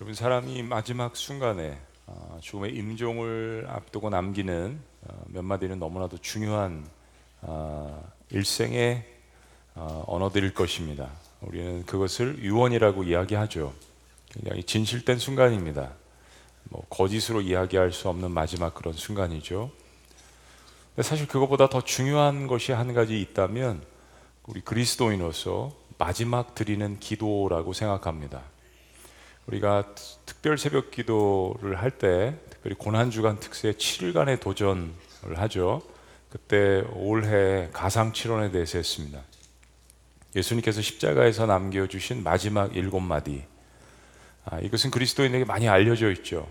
여러분 사람이 마지막 순간에 어, 죽음의 임종을 앞두고 남기는 어, 몇 마디는 너무나도 중요한 어, 일생의 어, 언어들일 것입니다. 우리는 그것을 유언이라고 이야기하죠. 굉장히 진실된 순간입니다. 뭐 거짓으로 이야기할 수 없는 마지막 그런 순간이죠. 사실 그것보다 더 중요한 것이 한 가지 있다면 우리 그리스도인으로서 마지막 드리는 기도라고 생각합니다. 우리가 특별 새벽 기도를 할 때 특별히 고난 주간 특세 7일간의 도전을 하죠. 그때 올해 가상 칠원에 대해서 했습니다. 예수님께서 십자가에서 남겨 주신 마지막 일곱 마디. 아, 이것은 그리스도인에게 많이 알려져 있죠.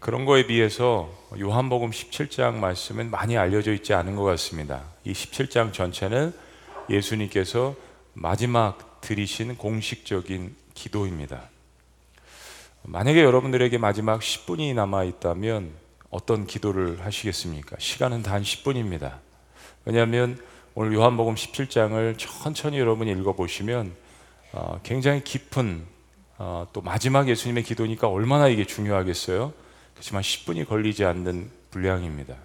그런 거에 비해서 요한복음 17장 말씀은 많이 알려져 있지 않은 것 같습니다. 이 17장 전체는 예수님께서 마지막 드리신 공식적인 기도입니다. 만약에 여러분들에게 마지막 10분이 남아 있다면 어떤 기도를 하시겠습니까? 시간은 단 10분입니다. 왜냐하면 오늘 요한복음 17장을 천천히 여러분이 읽어보시면 어, 굉장히 깊은 어, 또 마지막 예수님의 기도니까 얼마나 이게 중요하겠어요? 그렇지만 10분이 걸리지 않는 분량입니다.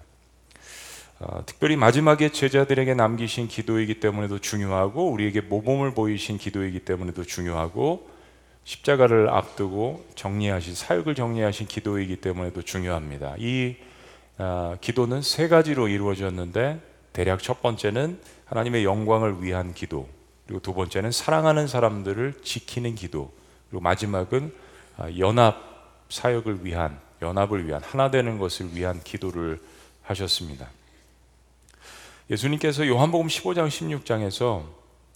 어, 특별히 마지막에 제자들에게 남기신 기도이기 때문에도 중요하고 우리에게 모범을 보이신 기도이기 때문에도 중요하고 십자가를 앞두고 정리하신 사역을 정리하신 기도이기 때문에도 중요합니다. 이 어, 기도는 세 가지로 이루어졌는데 대략 첫 번째는 하나님의 영광을 위한 기도, 그리고 두 번째는 사랑하는 사람들을 지키는 기도, 그리고 마지막은 어, 연합 사역을 위한 연합을 위한 하나 되는 것을 위한 기도를 하셨습니다. 예수님께서 요한복음 15장 16장에서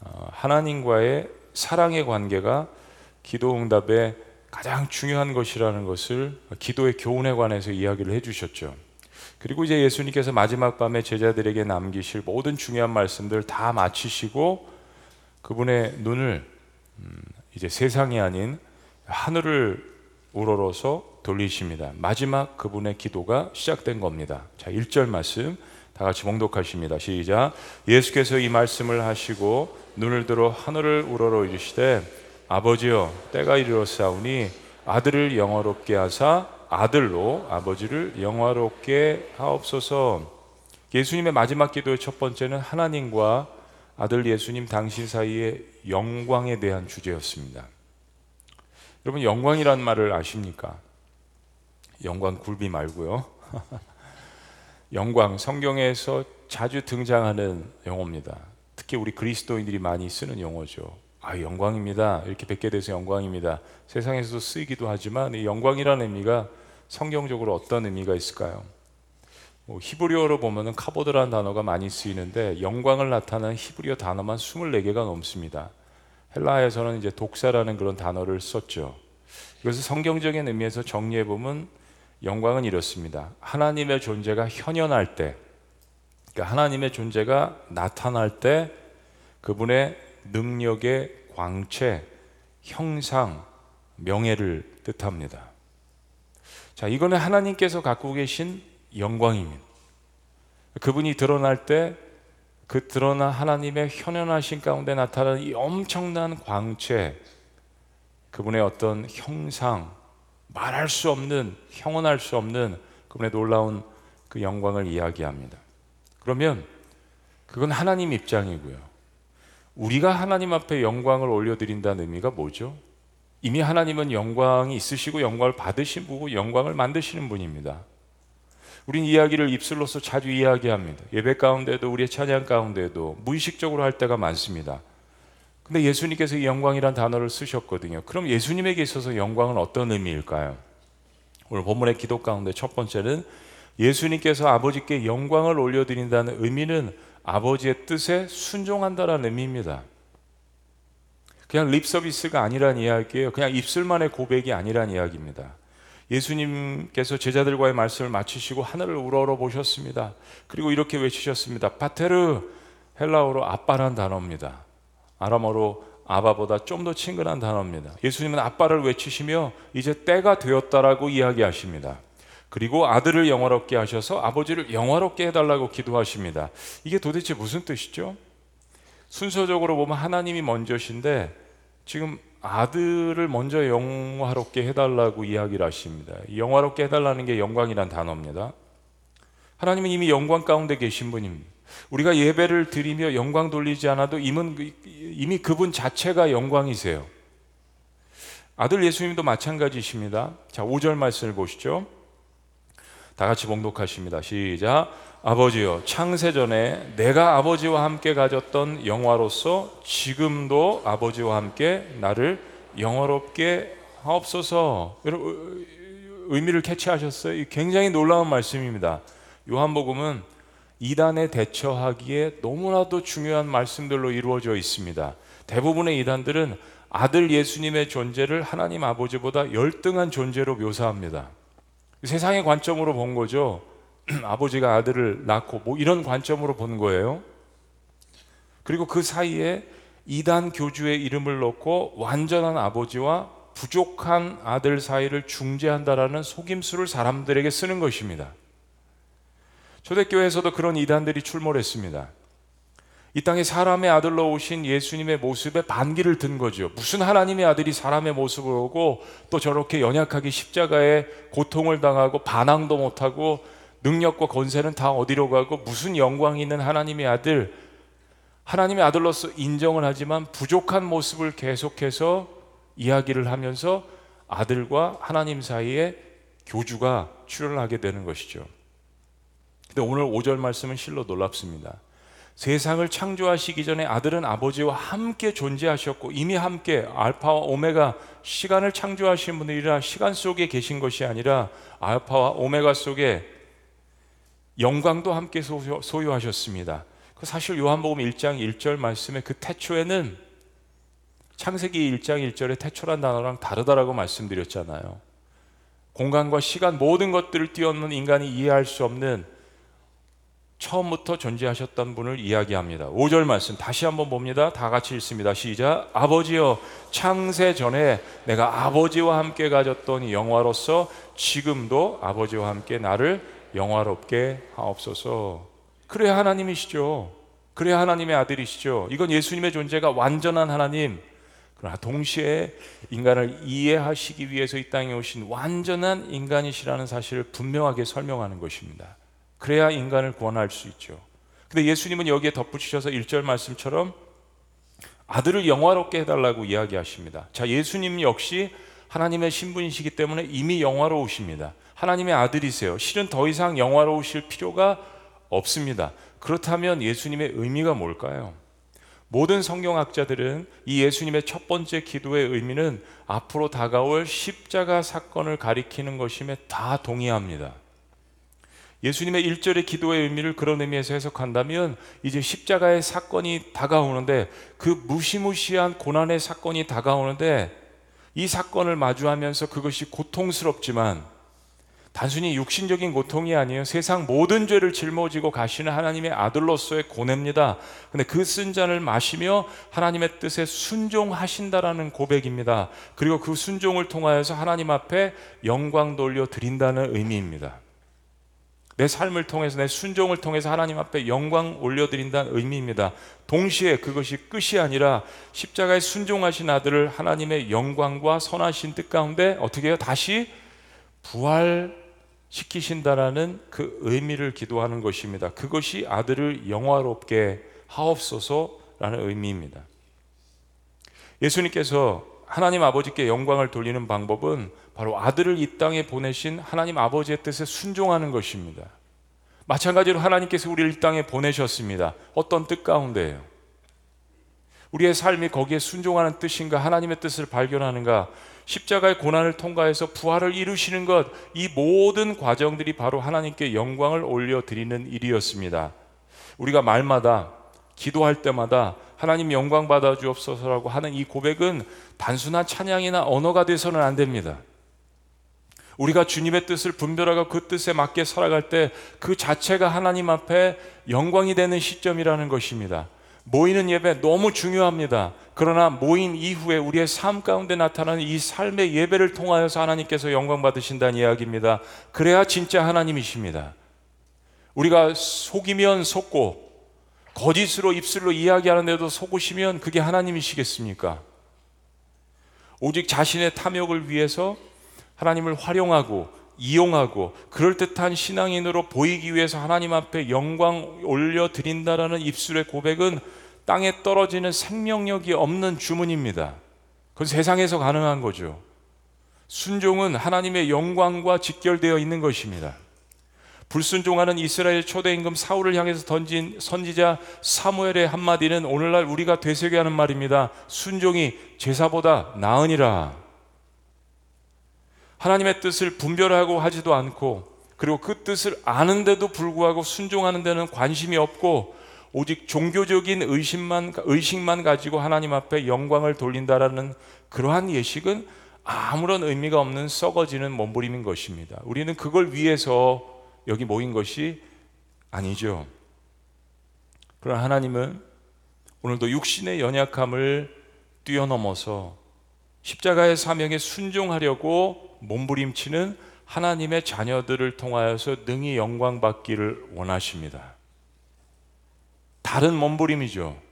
어, 하나님과의 사랑의 관계가 기도 응답의 가장 중요한 것이라는 것을 기도의 교훈에 관해서 이야기를 해주셨죠. 그리고 이제 예수님께서 마지막 밤에 제자들에게 남기실 모든 중요한 말씀들 다 마치시고 그분의 눈을 음, 이제 세상이 아닌 하늘을 우러러서 돌리십니다. 마지막 그분의 기도가 시작된 겁니다. 자, 1절 말씀 다 같이 봉독하십니다. 시작. 예수께서 이 말씀을 하시고 눈을 들어 하늘을 우러러 이르시되 아버지여 때가 이르렀사오니 아들을 영화롭게 하사 아들로 아버지를 영화롭게 하옵소서. 예수님의 마지막 기도의 첫 번째는 하나님과 아들 예수님 당신 사이의 영광에 대한 주제였습니다. 여러분 영광이란 말을 아십니까? 영광 굴비 말고요. 영광 성경에서 자주 등장하는 용어입니다. 특히 우리 그리스도인들이 많이 쓰는 용어죠. 아, 영광입니다. 이렇게 뵙게 돼서 영광입니다. 세상에서도 쓰이기도 하지만 이 영광이라는 의미가 성경적으로 어떤 의미가 있을까요? 뭐 히브리어로 보면은 카보드라는 단어가 많이 쓰이는데 영광을 나타내는 히브리어 단어만 24개가 넘습니다. 헬라에서는 이제 독사라는 그런 단어를 썼죠. 이것을 성경적인 의미에서 정리해 보면 영광은 이렇습니다. 하나님의 존재가 현현할 때, 그러니까 하나님의 존재가 나타날 때 그분의 능력의 광채, 형상, 명예를 뜻합니다. 자, 이거는 하나님께서 갖고 계신 영광입니다. 그분이 드러날 때 그 드러난 하나님의 현현하신 가운데 나타나는 이 엄청난 광채, 그분의 어떤 형상, 말할 수 없는, 형언할 수 없는 그분의 놀라운 그 영광을 이야기합니다. 그러면 그건 하나님 입장이고요. 우리가 하나님 앞에 영광을 올려드린다는 의미가 뭐죠? 이미 하나님은 영광이 있으시고 영광을 받으신 분고 영광을 만드시는 분입니다. 우린 이야기를 입술로서 자주 이야기합니다. 예배 가운데도 우리의 찬양 가운데도 무의식적으로 할 때가 많습니다. 근데 예수님께서 이 영광이란 단어를 쓰셨거든요. 그럼 예수님에게 있어서 영광은 어떤 의미일까요? 오늘 본문의 기도 가운데 첫 번째는 예수님께서 아버지께 영광을 올려드린다는 의미는 아버지의 뜻에 순종한다라는 의미입니다. 그냥 립 서비스가 아니란 이야기예요. 그냥 입술만의 고백이 아니란 이야기입니다. 예수님께서 제자들과의 말씀을 마치시고 하늘을 우러러 보셨습니다. 그리고 이렇게 외치셨습니다. 파테르 헬라어로 아빠란 단어입니다. 아람어로 아바보다 좀 더 친근한 단어입니다. 예수님은 아빠를 외치시며 이제 때가 되었다라고 이야기하십니다. 그리고 아들을 영화롭게 하셔서 아버지를 영화롭게 해달라고 기도하십니다. 이게 도대체 무슨 뜻이죠? 순서적으로 보면 하나님이 먼저신데 지금 아들을 먼저 영화롭게 해달라고 이야기를 하십니다. 영화롭게 해달라는 게 영광이란 단어입니다. 하나님은 이미 영광 가운데 계신 분입니다. 우리가 예배를 드리며 영광 돌리지 않아도 이미 그분 자체가 영광이세요. 아들 예수님도 마찬가지십니다. 자, 5절 말씀을 보시죠. 다 같이 봉독하십니다. 시작. 아버지여, 창세전에 내가 아버지와 함께 가졌던 영화로서 지금도 아버지와 함께 나를 영화롭게 하옵소서. 의미를 캐치하셨어요? 굉장히 놀라운 말씀입니다. 요한복음은 이단에 대처하기에 너무나도 중요한 말씀들로 이루어져 있습니다. 대부분의 이단들은 아들 예수님의 존재를 하나님 아버지보다 열등한 존재로 묘사합니다. 세상의 관점으로 본 거죠. 아버지가 아들을 낳고 뭐 이런 관점으로 본 거예요. 그리고 그 사이에 이단 교주의 이름을 넣고 완전한 아버지와 부족한 아들 사이를 중재한다라는 속임수를 사람들에게 쓰는 것입니다. 초대교회에서도 그런 이단들이 출몰했습니다. 이 땅에 사람의 아들로 오신 예수님의 모습에 반기를 든 거죠. 무슨 하나님의 아들이 사람의 모습을 오고 또 저렇게 연약하게 십자가에 고통을 당하고 반항도 못하고 능력과 권세는 다 어디로 가고 무슨 영광이 있는 하나님의 아들, 하나님의 아들로서 인정을 하지만 부족한 모습을 계속해서 이야기를 하면서 아들과 하나님 사이에 교주가 출연하게 되는 것이죠. 근데 오늘 5절 말씀은 실로 놀랍습니다. 세상을 창조하시기 전에 아들은 아버지와 함께 존재하셨고 이미 함께 알파와 오메가 시간을 창조하신 분들이라 시간 속에 계신 것이 아니라 알파와 오메가 속에 영광도 함께 소유, 하셨습니다 그 사실 요한복음 1장 1절 말씀에 그 태초에는 창세기 1장 1절의 태초란 단어랑 다르다라고 말씀드렸잖아요. 공간과 시간 모든 것들을 뛰어넘는 인간이 이해할 수 없는 처음부터 존재하셨던 분을 이야기합니다. 5절 말씀 다시 한번 봅니다. 다 같이 읽습니다. 시작. 아버지여 창세 전에 내가 아버지와 함께 가졌던 영화로서 지금도 아버지와 함께 나를 영화롭게 하옵소서. 그래야 하나님이시죠. 그래야 하나님의 아들이시죠. 이건 예수님의 존재가 완전한 하나님. 그러나 동시에 인간을 이해하시기 위해서 이 땅에 오신 완전한 인간이시라는 사실을 분명하게 설명하는 것입니다. 그래야 인간을 구원할 수 있죠. 근데 예수님은 여기에 덧붙이셔서 1절 말씀처럼 아들을 영화롭게 해달라고 이야기하십니다. 자, 예수님 역시 하나님의 신분이시기 때문에 이미 영화로우십니다. 하나님의 아들이세요. 실은 더 이상 영화로우실 필요가 없습니다. 그렇다면 예수님의 의미가 뭘까요? 모든 성경학자들은 이 예수님의 첫 번째 기도의 의미는 앞으로 다가올 십자가 사건을 가리키는 것임에 다 동의합니다. 예수님의 1절의 기도의 의미를 그런 의미에서 해석한다면 이제 십자가의 사건이 다가오는데 그 무시무시한 고난의 사건이 다가오는데 이 사건을 마주하면서 그것이 고통스럽지만 단순히 육신적인 고통이 아니에요. 세상 모든 죄를 짊어지고 가시는 하나님의 아들로서의 고뇌입니다. 근데 그 쓴 잔을 마시며 하나님의 뜻에 순종하신다라는 고백입니다. 그리고 그 순종을 통하여서 하나님 앞에 영광 돌려 드린다는 의미입니다. 내 삶을 통해서 내 순종을 통해서 하나님 앞에 영광 올려드린다는 의미입니다. 동시에 그것이 끝이 아니라 십자가에 순종하신 아들을 하나님의 영광과 선하신 뜻 가운데 어떻게 해요? 다시 부활시키신다라는 그 의미를 기도하는 것입니다. 그것이 아들을 영화롭게 하옵소서라는 의미입니다. 예수님께서 하나님 아버지께 영광을 돌리는 방법은 바로 아들을 이 땅에 보내신 하나님 아버지의 뜻에 순종하는 것입니다. 마찬가지로 하나님께서 우리를 이 땅에 보내셨습니다. 어떤 뜻 가운데요? 우리의 삶이 거기에 순종하는 뜻인가 하나님의 뜻을 발견하는가 십자가의 고난을 통과해서 부활을 이루시는 것 이 모든 과정들이 바로 하나님께 영광을 올려 드리는 일이었습니다. 우리가 말마다 기도할 때마다 하나님 영광 받아 주옵소서라고 하는 이 고백은 단순한 찬양이나 언어가 돼서는 안 됩니다. 우리가 주님의 뜻을 분별하고 그 뜻에 맞게 살아갈 때 그 자체가 하나님 앞에 영광이 되는 시점이라는 것입니다. 모이는 예배 너무 중요합니다. 그러나 모인 이후에 우리의 삶 가운데 나타나는 이 삶의 예배를 통하여서 하나님께서 영광 받으신다는 이야기입니다. 그래야 진짜 하나님이십니다. 우리가 속이면 속고 거짓으로 입술로 이야기하는데도 속으시면 그게 하나님이시겠습니까? 오직 자신의 탐욕을 위해서 하나님을 활용하고 이용하고 그럴듯한 신앙인으로 보이기 위해서 하나님 앞에 영광 올려 드린다라는 입술의 고백은 땅에 떨어지는 생명력이 없는 주문입니다. 그건 세상에서 가능한 거죠. 순종은 하나님의 영광과 직결되어 있는 것입니다. 불순종하는 이스라엘 초대 임금 사울을 향해서 던진 선지자 사무엘의 한마디는 오늘날 우리가 되새겨 하는 말입니다. 순종이 제사보다 나으니라. 하나님의 뜻을 분별하고 하지도 않고 그리고 그 뜻을 아는데도 불구하고 순종하는 데는 관심이 없고 오직 종교적인 의심만 의식만 가지고 하나님 앞에 영광을 돌린다라는 그러한 예식은 아무런 의미가 없는 썩어지는 몸부림인 것입니다. 우리는 그걸 위해서 여기 모인 것이 아니죠. 그러나 하나님은 오늘도 육신의 연약함을 뛰어넘어서 십자가의 사명에 순종하려고 몸부림치는 하나님의 자녀들을 통하여서 능히 영광 받기를 원하십니다. 다른 몸부림이죠.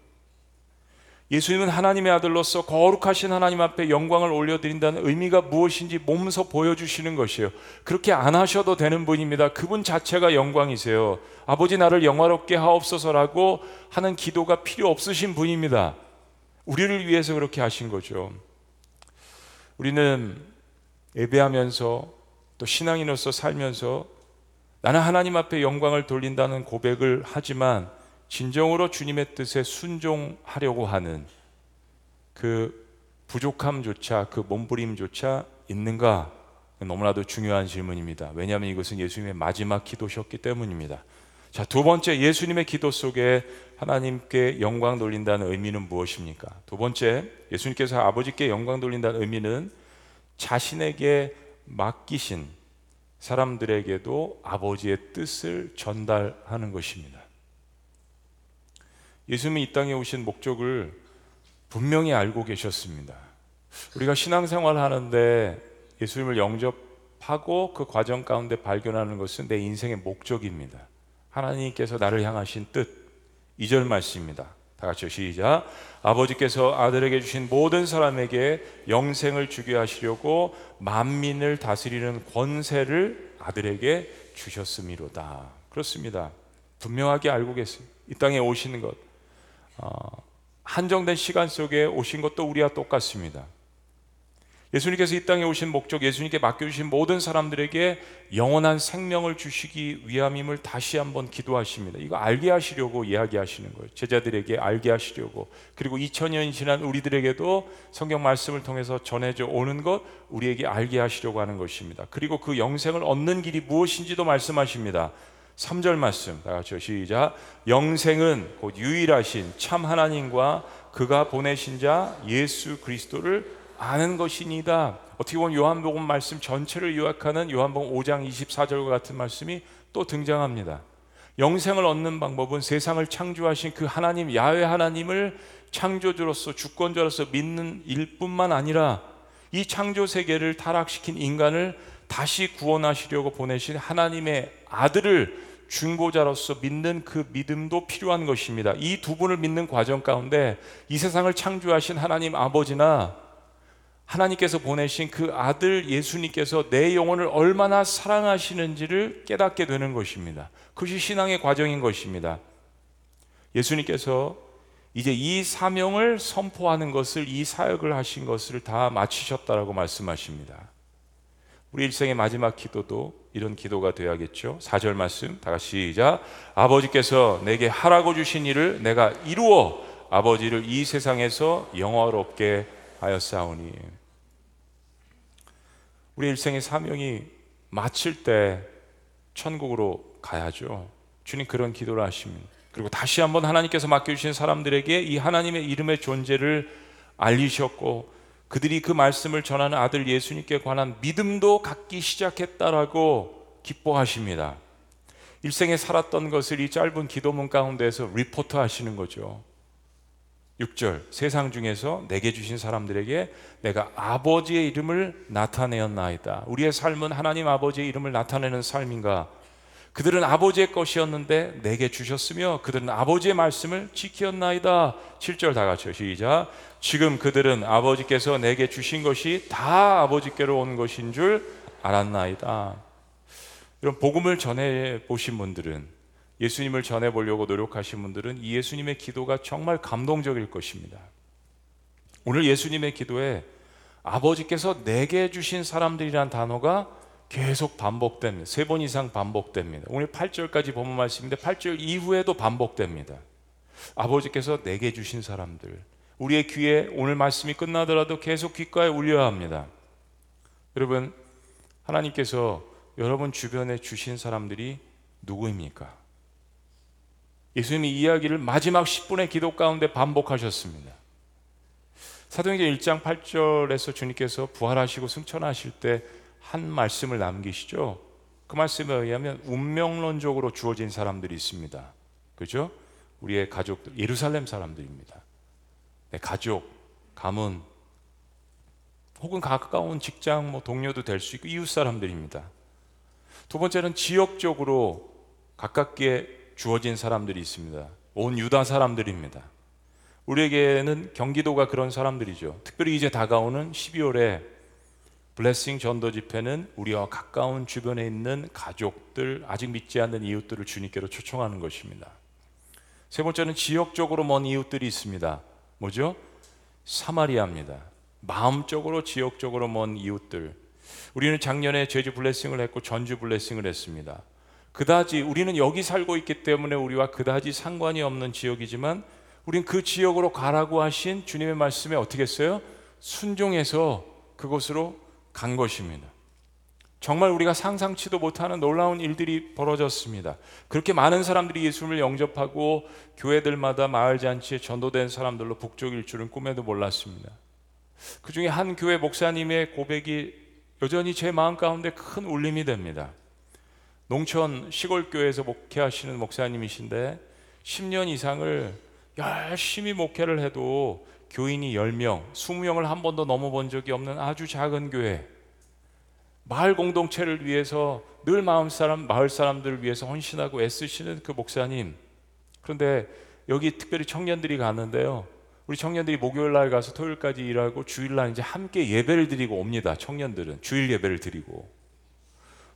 예수님은 하나님의 아들로서 거룩하신 하나님 앞에 영광을 올려드린다는 의미가 무엇인지 몸소 보여주시는 것이에요. 그렇게 안 하셔도 되는 분입니다. 그분 자체가 영광이세요. 아버지 나를 영화롭게 하옵소서라고 하는 기도가 필요 없으신 분입니다. 우리를 위해서 그렇게 하신 거죠. 우리는 예배하면서 또 신앙인으로서 살면서 나는 하나님 앞에 영광을 돌린다는 고백을 하지만 진정으로 주님의 뜻에 순종하려고 하는 그 부족함조차 그 몸부림조차 있는가 너무나도 중요한 질문입니다. 왜냐하면 이것은 예수님의 마지막 기도셨기 때문입니다. 자, 두 번째 예수님의 기도 속에 하나님께 영광 돌린다는 의미는 무엇입니까? 두 번째 예수님께서 아버지께 영광 돌린다는 의미는 자신에게 맡기신 사람들에게도 아버지의 뜻을 전달하는 것입니다. 예수님이 이 땅에 오신 목적을 분명히 알고 계셨습니다. 우리가 신앙생활 하는데 예수님을 영접하고 그 과정 가운데 발견하는 것은 내 인생의 목적입니다. 하나님께서 나를 향하신 뜻. 2절 말씀입니다. 다 같이 시작. 아버지께서 아들에게 주신 모든 사람에게 영생을 주게 하시려고 만민을 다스리는 권세를 아들에게 주셨음이로다. 그렇습니다. 분명하게 알고 계세요. 이 땅에 오시는 것. 어, 한정된 시간 속에 오신 것도 우리와 똑같습니다. 예수님께서 이 땅에 오신 목적, 예수님께 맡겨주신 모든 사람들에게 영원한 생명을 주시기 위함임을 다시 한번 기도하십니다. 이거 알게 하시려고 이야기하시는 거예요. 제자들에게 알게 하시려고. 그리고 2000년이 지난 우리들에게도 성경 말씀을 통해서 전해져 오는 것, 우리에게 알게 하시려고 하는 것입니다. 그리고 그 영생을 얻는 길이 무엇인지도 말씀하십니다. 3절 말씀 다 같이 시작 영생은 곧 유일하신 참 하나님과 그가 보내신 자 예수 그리스도를 아는 것이니다. 어떻게 보면 요한복음 말씀 전체를 요약하는 요한복음 5장 24절과 같은 말씀이 또 등장합니다. 영생을 얻는 방법은 세상을 창조하신 그 하나님 야훼 하나님을 창조주로서 주권자로서 믿는 일뿐만 아니라 이 창조 세계를 타락시킨 인간을 다시 구원하시려고 보내신 하나님의 아들을 중보자로서 믿는 그 믿음도 필요한 것입니다. 이 두 분을 믿는 과정 가운데 이 세상을 창조하신 하나님 아버지나 하나님께서 보내신 그 아들 예수님께서 내 영혼을 얼마나 사랑하시는지를 깨닫게 되는 것입니다. 그것이 신앙의 과정인 것입니다. 예수님께서 이제 이 사명을 선포하는 것을 이 사역을 하신 것을 다 마치셨다라고 말씀하십니다. 우리 일생의 마지막 기도도 이런 기도가 되어야겠죠. 4절 말씀 다 같이 시작. 아버지께서 내게 하라고 주신 일을 내가 이루어 아버지를 이 세상에서 영화롭게 하였사오니. 우리 일생의 사명이 마칠 때 천국으로 가야죠. 주님 그런 기도를 하십니다. 그리고 다시 한번 하나님께서 맡겨주신 사람들에게 이 하나님의 이름의 존재를 알리셨고 그들이 그 말씀을 전하는 아들 예수님께 관한 믿음도 갖기 시작했다라고 기뻐하십니다. 일생에 살았던 것을 이 짧은 기도문 가운데서 리포트 하시는 거죠. 6절 세상 중에서 내게 주신 사람들에게 내가 아버지의 이름을 나타내었나이다. 우리의 삶은 하나님 아버지의 이름을 나타내는 삶인가? 그들은 아버지의 것이었는데 내게 주셨으며 그들은 아버지의 말씀을 지키었나이다. 7절 다 같이요. 시작. 지금 그들은 아버지께서 내게 주신 것이 다 아버지께로 온 것인 줄 알았나이다. 이런 복음을 전해 보신 분들은 예수님을 전해 보려고 노력하신 분들은 이 예수님의 기도가 정말 감동적일 것입니다. 오늘 예수님의 기도에 아버지께서 내게 주신 사람들이란 단어가 계속 반복됩니다. 세 번 이상 반복됩니다. 오늘 8절까지 보면 말씀인데 8절 이후에도 반복됩니다. 아버지께서 내게 주신 사람들, 우리의 귀에 오늘 말씀이 끝나더라도 계속 귓가에 울려야 합니다. 여러분, 하나님께서 여러분 주변에 주신 사람들이 누구입니까? 예수님이 이야기를 마지막 10분의 기도 가운데 반복하셨습니다. 사도행전 1장 8절에서 주님께서 부활하시고 승천하실 때 한 말씀을 남기시죠. 그 말씀에 의하면 운명론적으로 주어진 사람들이 있습니다. 그죠? 우리의 가족들, 예루살렘 사람들입니다. 내 가족, 가문, 혹은 가까운 직장, 뭐 동료도 될 수 있고 이웃 사람들입니다. 두 번째는 지역적으로 가깝게 주어진 사람들이 있습니다. 온 유다 사람들입니다. 우리에게는 경기도가 그런 사람들이죠. 특별히 이제 다가오는 12월에 블레싱 전도 집회는 우리와 가까운 주변에 있는 가족들, 아직 믿지 않는 이웃들을 주님께로 초청하는 것입니다. 세 번째는 지역적으로 먼 이웃들이 있습니다. 뭐죠? 사마리아입니다. 마음적으로 지역적으로 먼 이웃들. 우리는 작년에 제주 블레싱을 했고 전주 블레싱을 했습니다. 그다지 우리는 여기 살고 있기 때문에 우리와 그다지 상관이 없는 지역이지만 우린 그 지역으로 가라고 하신 주님의 말씀에 어떻게 했어요? 순종해서 그곳으로 간 것입니다. 정말 우리가 상상치도 못하는 놀라운 일들이 벌어졌습니다. 그렇게 많은 사람들이 예수님을 영접하고 교회들마다 마을 잔치에 전도된 사람들로 북쪽일 줄은 꿈에도 몰랐습니다. 그 중에 한 교회 목사님의 고백이 여전히 제 마음 가운데 큰 울림이 됩니다. 농촌 시골 교회에서 목회하시는 목사님이신데 10년 이상을 열심히 목회를 해도 교인이 10명, 20명을 한 번도 넘어본 적이 없는 아주 작은 교회. 마을 공동체를 위해서 늘 마음 사람, 마을 사람들을 위해서 헌신하고 애쓰시는 그 목사님. 그런데 여기 특별히 청년들이 가는데요. 우리 청년들이 목요일 날 가서 토요일까지 일하고 주일 날 이제 함께 예배를 드리고 옵니다. 청년들은 주일 예배를 드리고.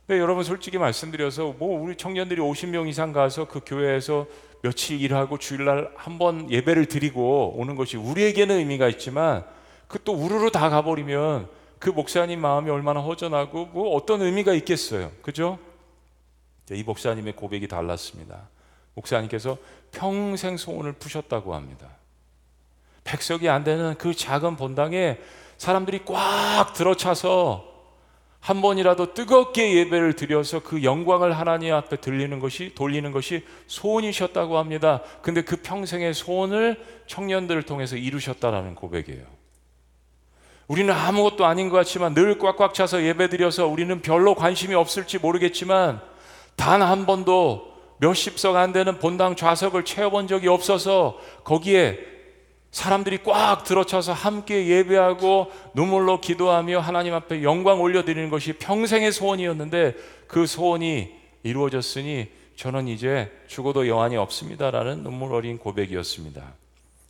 근데 여러분 솔직히 말씀드려서 뭐 우리 청년들이 50명 이상 가서 그 교회에서 며칠 일하고 주일날 한 번 예배를 드리고 오는 것이 우리에게는 의미가 있지만 그 또 우르르 다 가버리면 그 목사님 마음이 얼마나 허전하고 뭐 어떤 의미가 있겠어요. 그죠? 이 목사님의 고백이 달랐습니다. 목사님께서 평생 소원을 푸셨다고 합니다. 백석이 안 되는 그 작은 본당에 사람들이 꽉 들어차서 한 번이라도 뜨겁게 예배를 드려서 그 영광을 하나님 앞에 들리는 것이 돌리는 것이 소원이셨다고 합니다. 근데 그 평생의 소원을 청년들을 통해서 이루셨다라는 고백이에요. 우리는 아무것도 아닌 것 같지만 늘 꽉꽉 차서 예배 드려서 우리는 별로 관심이 없을지 모르겠지만 단 한 번도 몇십 석 안 되는 본당 좌석을 채워본 적이 없어서 거기에 사람들이 꽉 들어차서 함께 예배하고 눈물로 기도하며 하나님 앞에 영광 올려드리는 것이 평생의 소원이었는데 그 소원이 이루어졌으니 저는 이제 죽어도 여한이 없습니다라는 눈물 어린 고백이었습니다.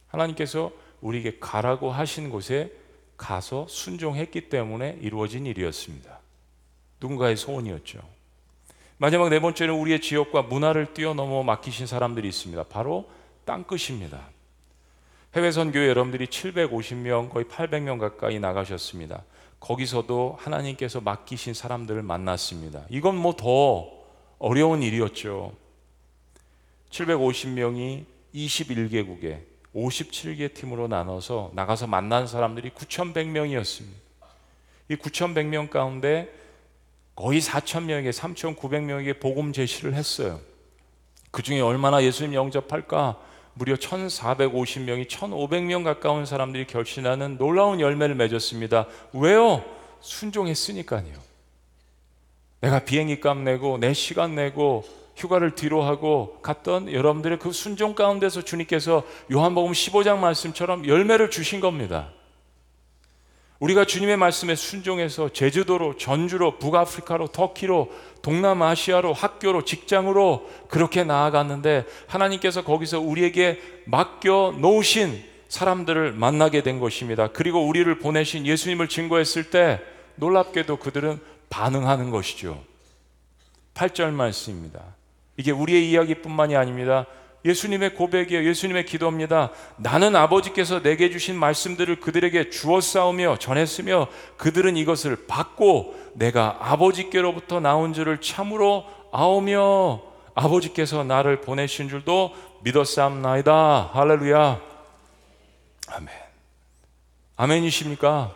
하나님께서 우리에게 가라고 하신 곳에 가서 순종했기 때문에 이루어진 일이었습니다. 누군가의 소원이었죠. 마지막 네 번째는 우리의 지역과 문화를 뛰어넘어 맡기신 사람들이 있습니다. 바로 땅끝입니다. 해외 선교회 여러분들이 750명 거의 800명 가까이 나가셨습니다. 거기서도 하나님께서 맡기신 사람들을 만났습니다. 이건 뭐 더 어려운 일이었죠. 750명이 21개국에 57개 팀으로 나눠서 나가서 만난 사람들이 9,100명이었습니다. 이 9,100명 가운데 거의 4,000명에게 3,900명에게 복음 제시를 했어요. 그 중에 얼마나 예수님 영접할까? 무려 1,450명이 1,500명 가까운 사람들이 결신하는 놀라운 열매를 맺었습니다. 왜요? 순종했으니까요. 내가 비행기 값 내고 내 시간 내고 휴가를 뒤로 하고 갔던 여러분들의 그 순종 가운데서 주님께서 요한복음 15장 말씀처럼 열매를 주신 겁니다. 우리가 주님의 말씀에 순종해서 제주도로, 전주로, 북아프리카로, 터키로, 동남아시아로, 학교로, 직장으로 그렇게 나아갔는데 하나님께서 거기서 우리에게 맡겨 놓으신 사람들을 만나게 된 것입니다. 그리고 우리를 보내신 예수님을 증거했을 때 놀랍게도 그들은 반응하는 것이죠. 8절 말씀입니다. 이게 우리의 이야기뿐만이 아닙니다. 예수님의 고백이에요. 예수님의 기도입니다. 나는 아버지께서 내게 주신 말씀들을 그들에게 주었사오며 전했으며 그들은 이것을 받고 내가 아버지께로부터 나온 줄을 참으로 아오며 아버지께서 나를 보내신 줄도 믿었사옵나이다. 할렐루야. 아멘. 아멘이십니까?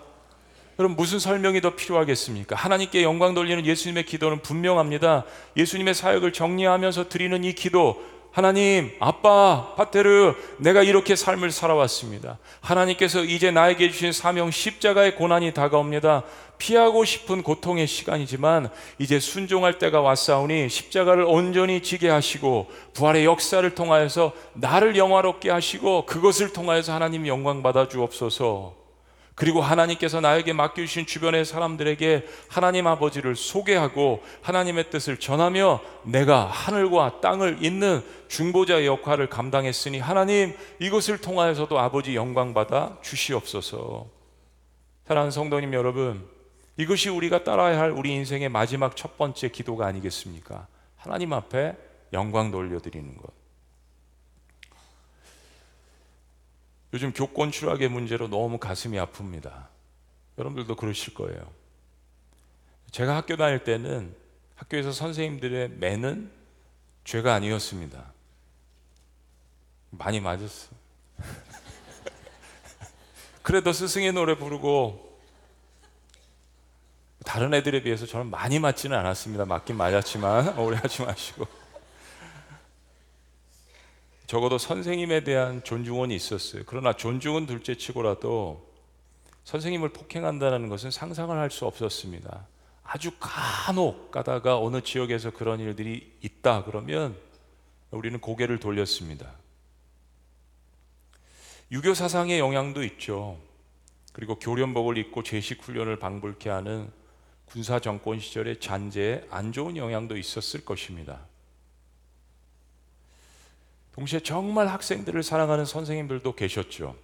여러분 무슨 설명이 더 필요하겠습니까? 하나님께 영광 돌리는 예수님의 기도는 분명합니다. 예수님의 사역을 정리하면서 드리는 이 기도 하나님, 아빠, 파테르, 내가 이렇게 삶을 살아왔습니다. 하나님께서 이제 나에게 주신 사명 십자가의 고난이 다가옵니다. 피하고 싶은 고통의 시간이지만 이제 순종할 때가 왔사오니 십자가를 온전히 지게 하시고 부활의 역사를 통하여서 나를 영화롭게 하시고 그것을 통하여서 하나님 영광 받아 주옵소서. 그리고 하나님께서 나에게 맡겨주신 주변의 사람들에게 하나님 아버지를 소개하고 하나님의 뜻을 전하며 내가 하늘과 땅을 잇는 중보자의 역할을 감당했으니 하나님 이것을 통하여서도 아버지 영광받아 주시옵소서. 사랑하는 성도님 여러분, 이것이 우리가 따라야 할 우리 인생의 마지막 첫 번째 기도가 아니겠습니까? 하나님 앞에 영광 돌려드리는 것. 요즘 교권 추락의 문제로 너무 가슴이 아픕니다. 여러분들도 그러실 거예요. 제가 학교 다닐 때는 학교에서 선생님들의 매는 죄가 아니었습니다. 많이 맞았어. 그래도 스승의 노래 부르고 다른 애들에 비해서 저는 많이 맞지는 않았습니다. 맞긴 맞았지만 오해하지 마시고. 적어도 선생님에 대한 존중은 있었어요. 그러나 존중은 둘째 치고라도 선생님을 폭행한다는 것은 상상을 할 수 없었습니다. 아주 간혹 가다가 어느 지역에서 그런 일들이 있다 그러면 우리는 고개를 돌렸습니다. 유교 사상의 영향도 있죠. 그리고 교련복을 입고 제식 훈련을 방불케 하는 군사 정권 시절의 잔재에 안 좋은 영향도 있었을 것입니다. 동시에 정말 학생들을 사랑하는 선생님들도 계셨죠.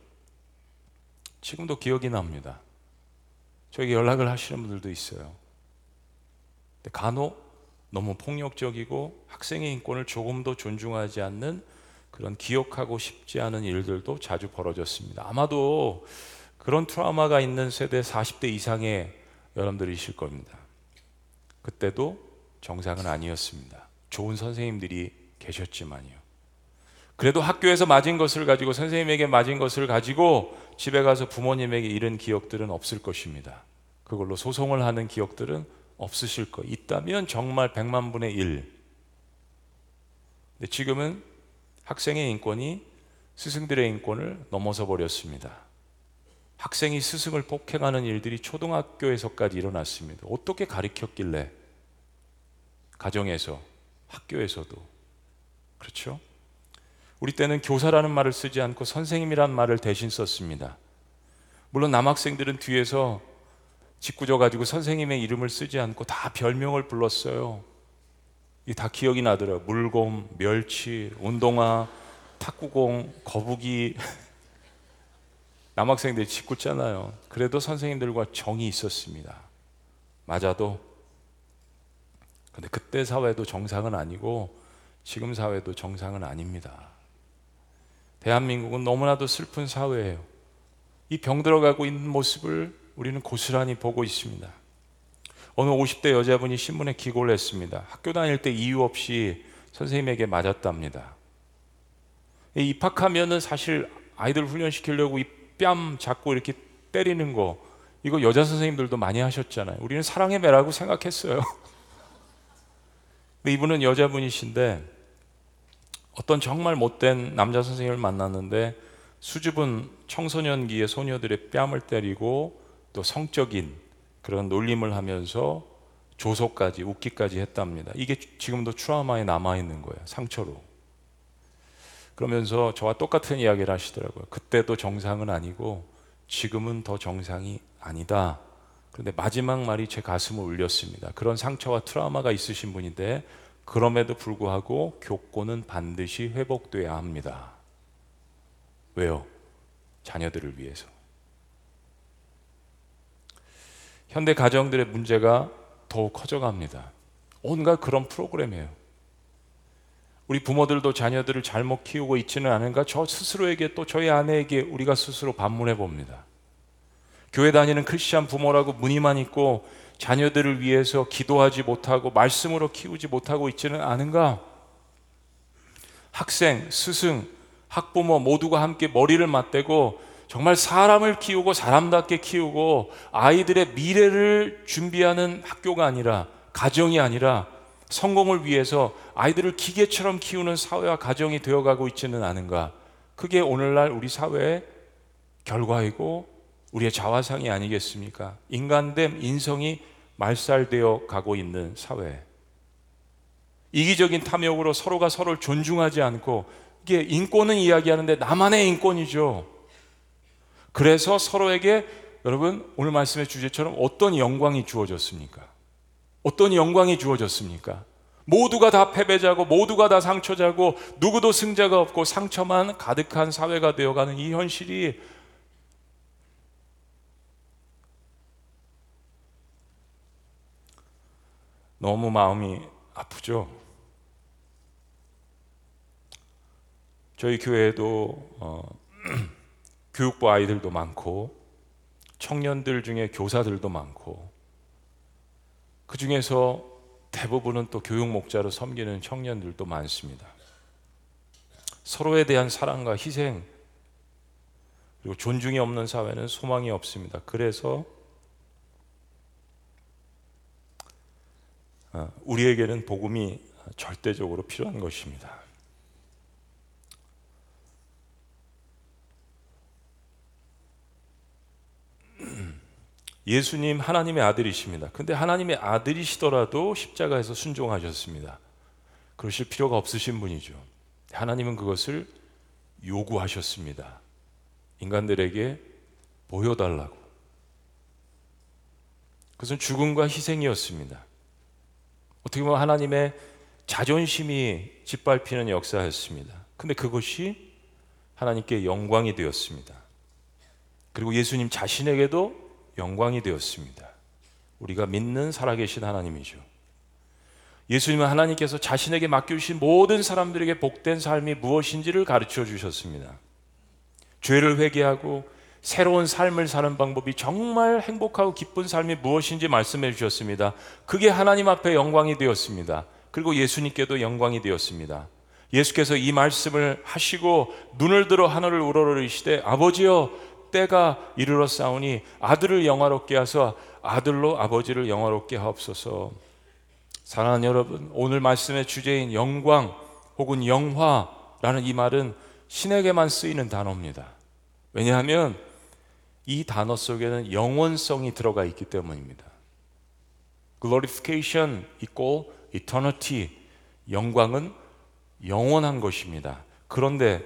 지금도 기억이 납니다. 저에게 연락을 하시는 분들도 있어요. 근데 간혹 너무 폭력적이고 학생의 인권을 조금도 존중하지 않는 그런 기억하고 싶지 않은 일들도 자주 벌어졌습니다. 아마도 그런 트라우마가 있는 세대 40대 이상의 여러분들이실 겁니다. 그때도 정상은 아니었습니다. 좋은 선생님들이 계셨지만요. 그래도 학교에서 맞은 것을 가지고 선생님에게 맞은 것을 가지고 집에 가서 부모님에게 이런 기억들은 없을 것입니다. 그걸로 소송을 하는 기억들은 없으실 거. 있다면 정말 백만 분의 일. 근데 지금은 학생의 인권이 스승들의 인권을 넘어서 버렸습니다. 학생이 스승을 폭행하는 일들이 초등학교에서까지 일어났습니다. 어떻게 가르쳤길래? 가정에서, 학교에서도. 그렇죠? 우리 때는 교사라는 말을 쓰지 않고 선생님이란 말을 대신 썼습니다. 물론 남학생들은 뒤에서 짓궂어 가지고 선생님의 이름을 쓰지 않고 다 별명을 불렀어요. 이 다 기억이 나더라고요. 물곰, 멸치, 운동화, 탁구공, 거북이. 남학생들이 짓궂잖아요. 그래도 선생님들과 정이 있었습니다. 맞아도. 근데 그때 사회도 정상은 아니고 지금 사회도 정상은 아닙니다. 대한민국은 너무나도 슬픈 사회예요. 이 병들어가고 있는 모습을 우리는 고스란히 보고 있습니다. 어느 50대 여자분이 신문에 기고를 했습니다. 학교 다닐 때 이유 없이 선생님에게 맞았답니다. 입학하면은 사실 아이들 훈련시키려고 이 뺨 잡고 이렇게 때리는 거 이거 여자 선생님들도 많이 하셨잖아요. 우리는 사랑의 매라고 생각했어요. 이분은 여자분이신데 어떤 정말 못된 남자 선생님을 만났는데 수줍은 청소년기의 소녀들의 뺨을 때리고 또 성적인 그런 놀림을 하면서 조소까지 웃기까지 했답니다. 이게 지금도 트라우마에 남아 있는 거예요. 상처로. 그러면서 저와 똑같은 이야기를 하시더라고요. 그때도 정상은 아니고 지금은 더 정상이 아니다. 그런데 마지막 말이 제 가슴을 울렸습니다. 그런 상처와 트라우마가 있으신 분인데 그럼에도 불구하고 교권은 반드시 회복돼야 합니다. 왜요? 자녀들을 위해서. 현대 가정들의 문제가 더욱 커져갑니다. 온갖 그런 프로그램이에요. 우리 부모들도 자녀들을 잘못 키우고 있지는 않은가 저 스스로에게 또 저희 아내에게 우리가 스스로 반문해 봅니다. 교회 다니는 크리스천 부모라고 무늬만 있고 자녀들을 위해서 기도하지 못하고 말씀으로 키우지 못하고 있지는 않은가? 학생, 스승, 학부모 모두가 함께 머리를 맞대고 정말 사람을 키우고 사람답게 키우고 아이들의 미래를 준비하는 학교가 아니라 가정이 아니라 성공을 위해서 아이들을 기계처럼 키우는 사회와 가정이 되어가고 있지는 않은가? 그게 오늘날 우리 사회의 결과이고 우리의 자화상이 아니겠습니까? 인간됨, 인성이 말살되어 가고 있는 사회. 이기적인 탐욕으로 서로가 서로를 존중하지 않고 이게 인권은 이야기하는데 나만의 인권이죠. 그래서 서로에게 여러분 오늘 말씀의 주제처럼 어떤 영광이 주어졌습니까? 어떤 영광이 주어졌습니까? 모두가 다 패배자고 모두가 다 상처자고 누구도 승자가 없고 상처만 가득한 사회가 되어가는 이 현실이 너무 마음이 아프죠. 저희 교회에도 어, 교육부 아이들도 많고 청년들 중에 교사들도 많고 그 중에서 대부분은 또 교육 목자로 섬기는 청년들도 많습니다. 서로에 대한 사랑과 희생 그리고 존중이 없는 사회는 소망이 없습니다. 그래서 우리에게는 복음이 절대적으로 필요한 것입니다. 예수님 하나님의 아들이십니다. 근데 하나님의 아들이시더라도 십자가에서 순종하셨습니다. 그러실 필요가 없으신 분이죠. 하나님은 그것을 요구하셨습니다. 인간들에게 보여달라고. 그것은 죽음과 희생이었습니다. 어떻게 보면 하나님의 자존심이 짓밟히는 역사였습니다. 근데 그것이 하나님께 영광이 되었습니다. 그리고 예수님 자신에게도 영광이 되었습니다. 우리가 믿는 살아계신 하나님이죠. 예수님은 하나님께서 자신에게 맡겨주신 모든 사람들에게 복된 삶이 무엇인지를 가르쳐 주셨습니다. 죄를 회개하고 새로운 삶을 사는 방법이 정말 행복하고 기쁜 삶이 무엇인지 말씀해 주셨습니다. 그게 하나님 앞에 영광이 되었습니다. 그리고 예수님께도 영광이 되었습니다. 예수께서 이 말씀을 하시고 눈을 들어 하늘을 우러러리시되 아버지여 때가 이르러 싸우니 아들을 영화롭게 하사 아들로 아버지를 영화롭게 하옵소서. 사랑하는 여러분, 오늘 말씀의 주제인 영광 혹은 영화라는 이 말은 신에게만 쓰이는 단어입니다. 왜냐하면 이 단어 속에는 영원성이 들어가 있기 때문입니다. glorification equal eternity. 영광은 영원한 것입니다. 그런데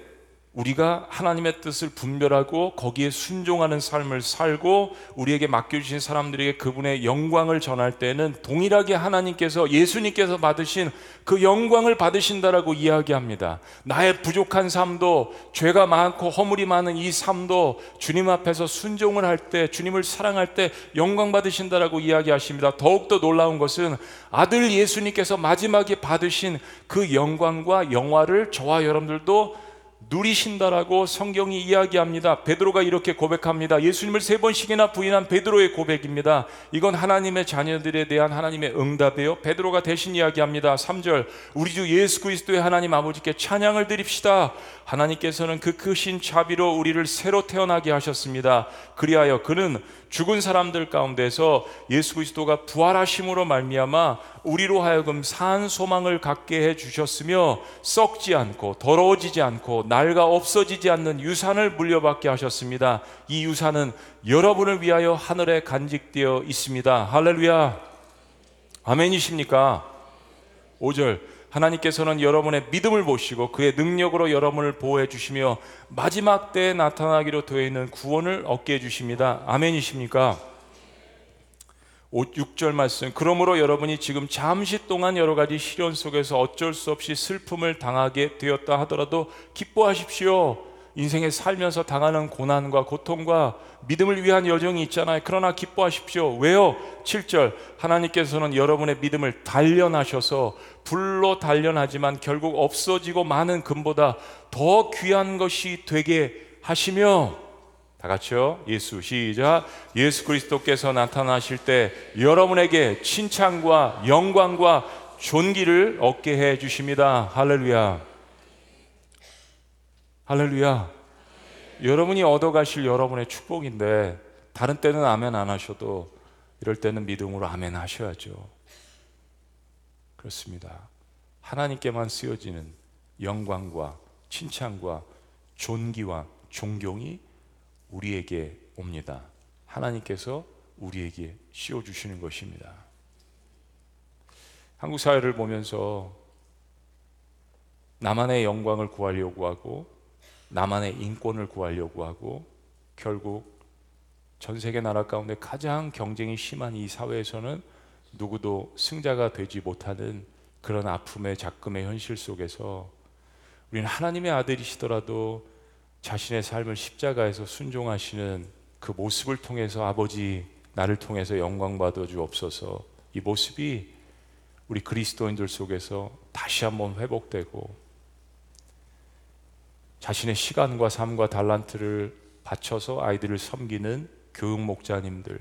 우리가 하나님의 뜻을 분별하고 거기에 순종하는 삶을 살고 우리에게 맡겨주신 사람들에게 그분의 영광을 전할 때는 동일하게 하나님께서 예수님께서 받으신 그 영광을 받으신다라고 이야기합니다. 나의 부족한 삶도 죄가 많고 허물이 많은 이 삶도 주님 앞에서 순종을 할 때 주님을 사랑할 때 영광 받으신다라고 이야기하십니다. 더욱더 놀라운 것은 아들 예수님께서 마지막에 받으신 그 영광과 영화를 저와 여러분들도 누리신다라고 성경이 이야기합니다. 베드로가 이렇게 고백합니다. 예수님을 세 번씩이나 부인한 베드로의 고백입니다. 이건 하나님의 자녀들에 대한 하나님의 응답이에요. 베드로가 대신 이야기합니다. 3절 우리 주 예수 그리스도의 하나님 아버지께 찬양을 드립시다. 하나님께서는 그 크신 자비로 우리를 새로 태어나게 하셨습니다. 그리하여 그는 죽은 사람들 가운데서 예수 그리스도가 부활하심으로 말미암아 우리로 하여금 산 소망을 갖게 해 주셨으며 썩지 않고 더러워지지 않고 낡아 없어지지 않는 유산을 물려받게 하셨습니다. 이 유산은 여러분을 위하여 하늘에 간직되어 있습니다. 할렐루야. 아멘이십니까? 5절 하나님께서는 여러분의 믿음을 보시고 그의 능력으로 여러분을 보호해 주시며 마지막 때에 나타나기로 되어 있는 구원을 얻게 해 주십니다. 아멘이십니까? 6절 말씀. 그러므로 여러분이 지금 잠시 동안 여러 가지 시련 속에서 어쩔 수 없이 슬픔을 당하게 되었다 하더라도 기뻐하십시오. 인생에 살면서 당하는 고난과 고통과 믿음을 위한 여정이 있잖아요. 그러나 기뻐하십시오. 왜요? 7절. 하나님께서는 여러분의 믿음을 단련하셔서 불로 단련하지만 결국 없어지고 많은 금보다 더 귀한 것이 되게 하시며 다 같이요. 예수 시작. 예수 그리스도께서 나타나실 때 여러분에게 칭찬과 영광과 존귀를 얻게 해 주십니다. 할렐루야. 할렐루야. 여러분이 얻어 가실 여러분의 축복인데 다른 때는 아멘 안 하셔도 이럴 때는 믿음으로 아멘 하셔야죠. 그렇습니다. 하나님께만 쓰여지는 영광과 칭찬과 존귀와 존경이 우리에게 옵니다. 하나님께서 우리에게 씌워 주시는 것입니다. 한국 사회를 보면서 나만의 영광을 구하려고 하고 나만의 인권을 구하려고 하고 결국 전 세계 나라 가운데 가장 경쟁이 심한 이 사회에서는 누구도 승자가 되지 못하는 그런 아픔의 작금의 현실 속에서 우리는 하나님의 아들이시더라도 자신의 삶을 십자가에서 순종하시는 그 모습을 통해서 아버지 나를 통해서 영광 받아 주옵소서. 이 모습이 우리 그리스도인들 속에서 다시 한번 회복되고 자신의 시간과 삶과 달란트를 바쳐서 아이들을 섬기는 교육 목자님들,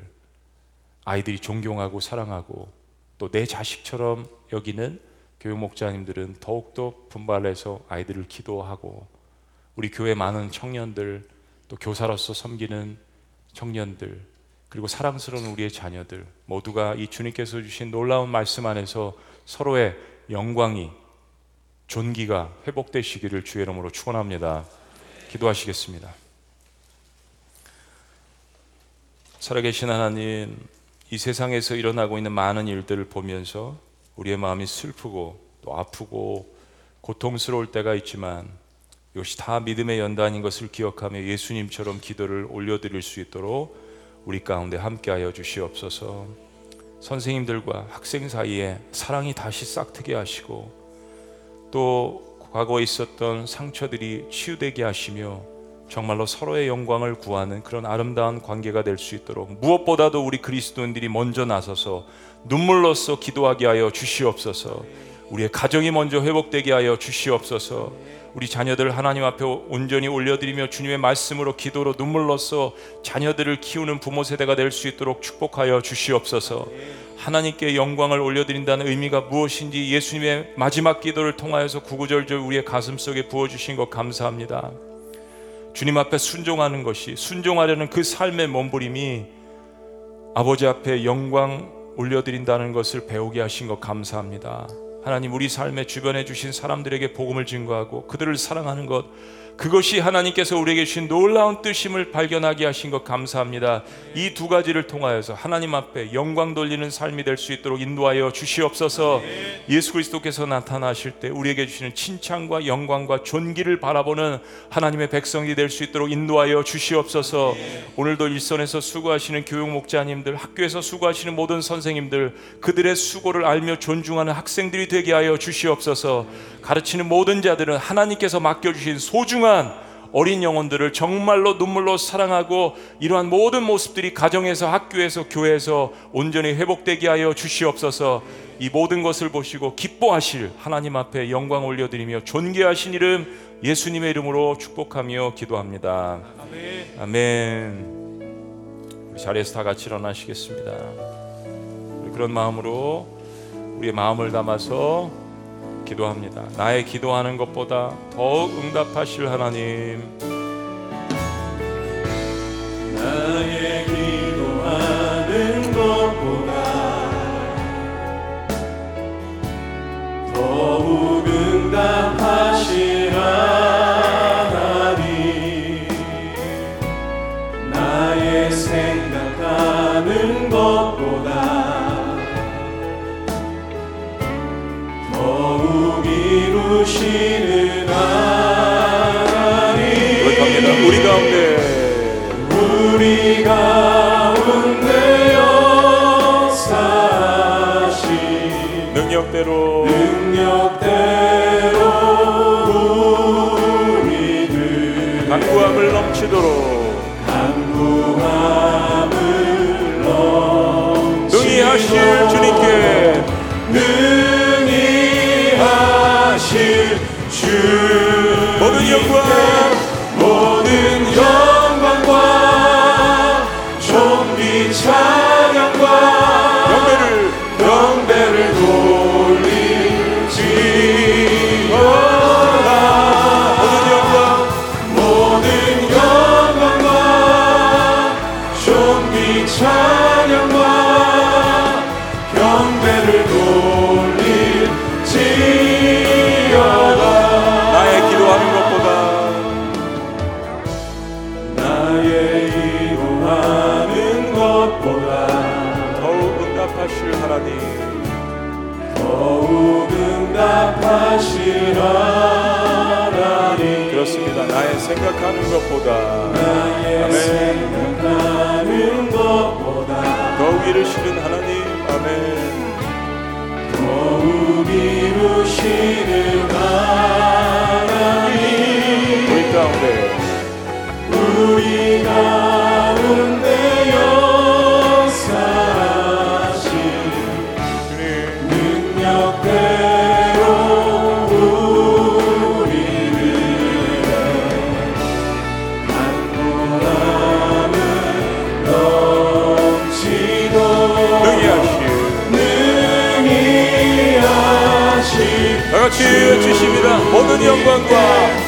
아이들이 존경하고 사랑하고 또 내 자식처럼 여기는 교육 목자님들은 더욱더 분발해서 아이들을 기도하고 우리 교회 많은 청년들 또 교사로서 섬기는 청년들 그리고 사랑스러운 우리의 자녀들 모두가 이 주님께서 주신 놀라운 말씀 안에서 서로의 영광이 존귀가 회복되시기를 주의 이름으로 축원합니다. 기도하시겠습니다. 살아계신 하나님, 이 세상에서 일어나고 있는 많은 일들을 보면서 우리의 마음이 슬프고 또 아프고 고통스러울 때가 있지만 이것이 다 믿음의 연단인 것을 기억하며 예수님처럼 기도를 올려드릴 수 있도록 우리 가운데 함께하여 주시옵소서. 선생님들과 학생 사이에 사랑이 다시 싹트게 하시고 또 과거에 있었던 상처들이 치유되게 하시며 정말로 서로의 영광을 구하는 그런 아름다운 관계가 될 수 있도록 무엇보다도 우리 그리스도인들이 먼저 나서서 눈물로써 기도하게 하여 주시옵소서. 우리의 가정이 먼저 회복되게 하여 주시옵소서. 우리 자녀들 하나님 앞에 온전히 올려드리며 주님의 말씀으로 기도로 눈물로써 자녀들을 키우는 부모 세대가 될 수 있도록 축복하여 주시옵소서. 하나님께 영광을 올려드린다는 의미가 무엇인지 예수님의 마지막 기도를 통하여서 구구절절 우리의 가슴 속에 부어주신 것 감사합니다. 주님 앞에 순종하는 것이 순종하려는 그 삶의 몸부림이 아버지 앞에 영광 올려드린다는 것을 배우게 하신 것 감사합니다. 하나님 우리 삶에 주변에 주신 사람들에게 복음을 증거하고 그들을 사랑하는 것 그것이 하나님께서 우리에게 주신 놀라운 뜻임을 발견하게 하신 것 감사합니다. 이 두 가지를 통하여서 하나님 앞에 영광 돌리는 삶이 될 수 있도록 인도하여 주시옵소서. 예수 그리스도께서 나타나실 때 우리에게 주시는 칭찬과 영광과 존귀를 바라보는 하나님의 백성이 될 수 있도록 인도하여 주시옵소서. 오늘도 일선에서 수고하시는 교육 목자님들, 학교에서 수고하시는 모든 선생님들, 그들의 수고를 알며 존중하는 학생들이 되게 하여 주시옵소서. 가르치는 모든 자들은 하나님께서 맡겨 주신 소중한 어린 영혼들을 정말로 눈물로 사랑하고 이러한 모든 모습들이 가정에서 학교에서 교회에서 온전히 회복되게 하여 주시옵소서 이 모든 것을 보시고 기뻐하실 하나님 앞에 영광 올려드리며 존귀하신 이름 예수님의 이름으로 축복하며 기도합니다. 아멘. 아멘. 우리 자리에서 다 같이 일어나시겠습니다. 그런 마음으로 우리의 마음을 담아서 기도합니다. 나의 기도하는 것보다 더욱 응답하실 하나님. 나의 기도하는 것보다 더욱 응답하실 하나님. 이루시는 하나님 고백합니다. 우리 가운데. 우리 가운데 역사하신 능력대로. 능력대로 우리들. 간구함을 넘치도록 생각하는 것보다 나의 아멘. 생각하는 것보다 더욱 이르시는 하나님 아멘 더욱 이루시는 다 같이 주십니다. 모든 영광과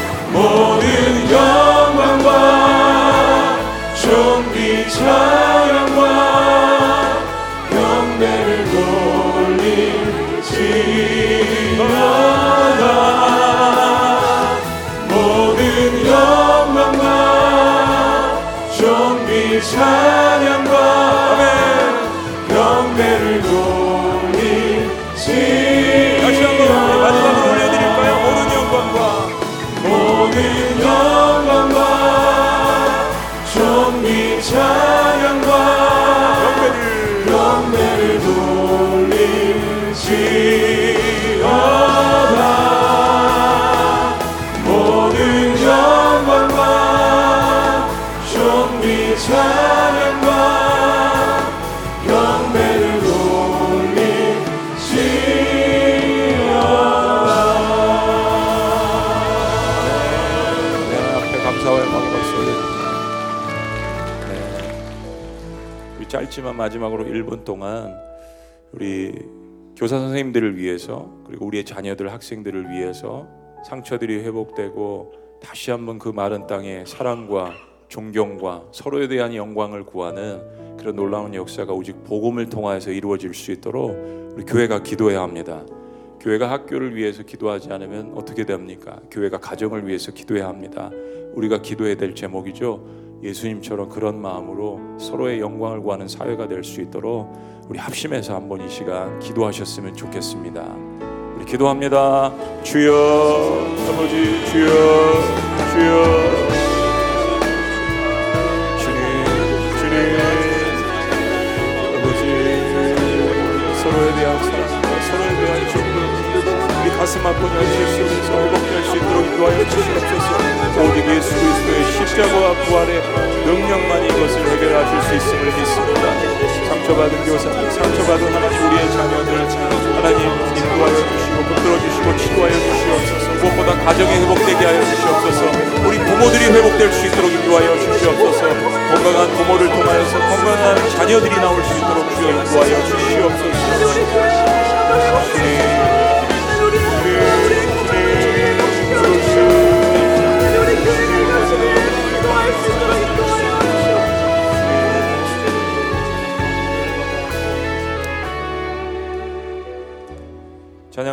짧지만 마지막으로 1분 동안 우리 교사 선생님들을 위해서 그리고 우리의 자녀들 학생들을 위해서 상처들이 회복되고 다시 한번 그 마른 땅에 사랑과 존경과 서로에 대한 영광을 구하는 그런 놀라운 역사가 오직 복음을 통하여서 이루어질 수 있도록 우리 교회가 기도해야 합니다. 교회가 학교를 위해서 기도하지 않으면 어떻게 됩니까? 교회가 가정을 위해서 기도해야 합니다. 우리가 기도해야 될 제목이죠. 예수님처럼 그런 마음으로 서로의 영광을 구하는 사회가 될 수 있도록 우리 합심해서 한번 이 시간 기도하셨으면 좋겠습니다. 우리 기도합니다. 주여, 아버지, 주여, 주여, 아픈 현실 속에서 회복될 수 있도록 인도하여 주시옵소서. 오직 예수 그리스도의 십자가와 부활의 능력만이 이것을 해결하실 수 있음을 믿습니다. 상처받은 교사, 상처받은 하나님 우리의 자녀들 하나님 인도하여 주시고 붙들어 주시고 치료하여 주시옵소서. 무엇보다 가정이 회복되게 하여 주시옵소서. 우리 부모들이 회복될 수 있도록 인도하여 주시옵소서. 건강한 부모를 통하여서 건강한 자녀들이 나올 수 있도록 주여 인도하여 주시옵소서. 주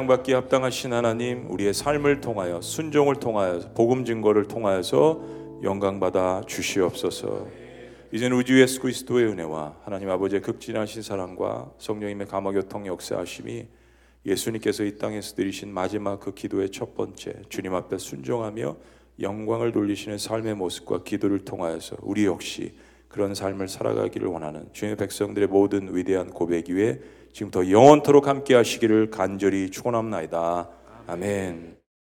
찬양받기 합당하신 하나님 우리의 삶을 통하여 순종을 통하여 복음 증거를 통하여서 영광 받아 주시옵소서. 이제는 우주 예수 그리스도의 은혜와 하나님 아버지의 극진하신 사랑과 성령님의 감화교통 역사하심이 예수님께서 이 땅에서 드리신 마지막 그 기도의 첫 번째 주님 앞에 순종하며 영광을 돌리시는 삶의 모습과 기도를 통하여서 우리 역시 그런 삶을 살아가기를 원하는 주님의 백성들의 모든 위대한 고백 위에 지금부터 영원토록 함께 하시기를 간절히 축원합니다. 아멘.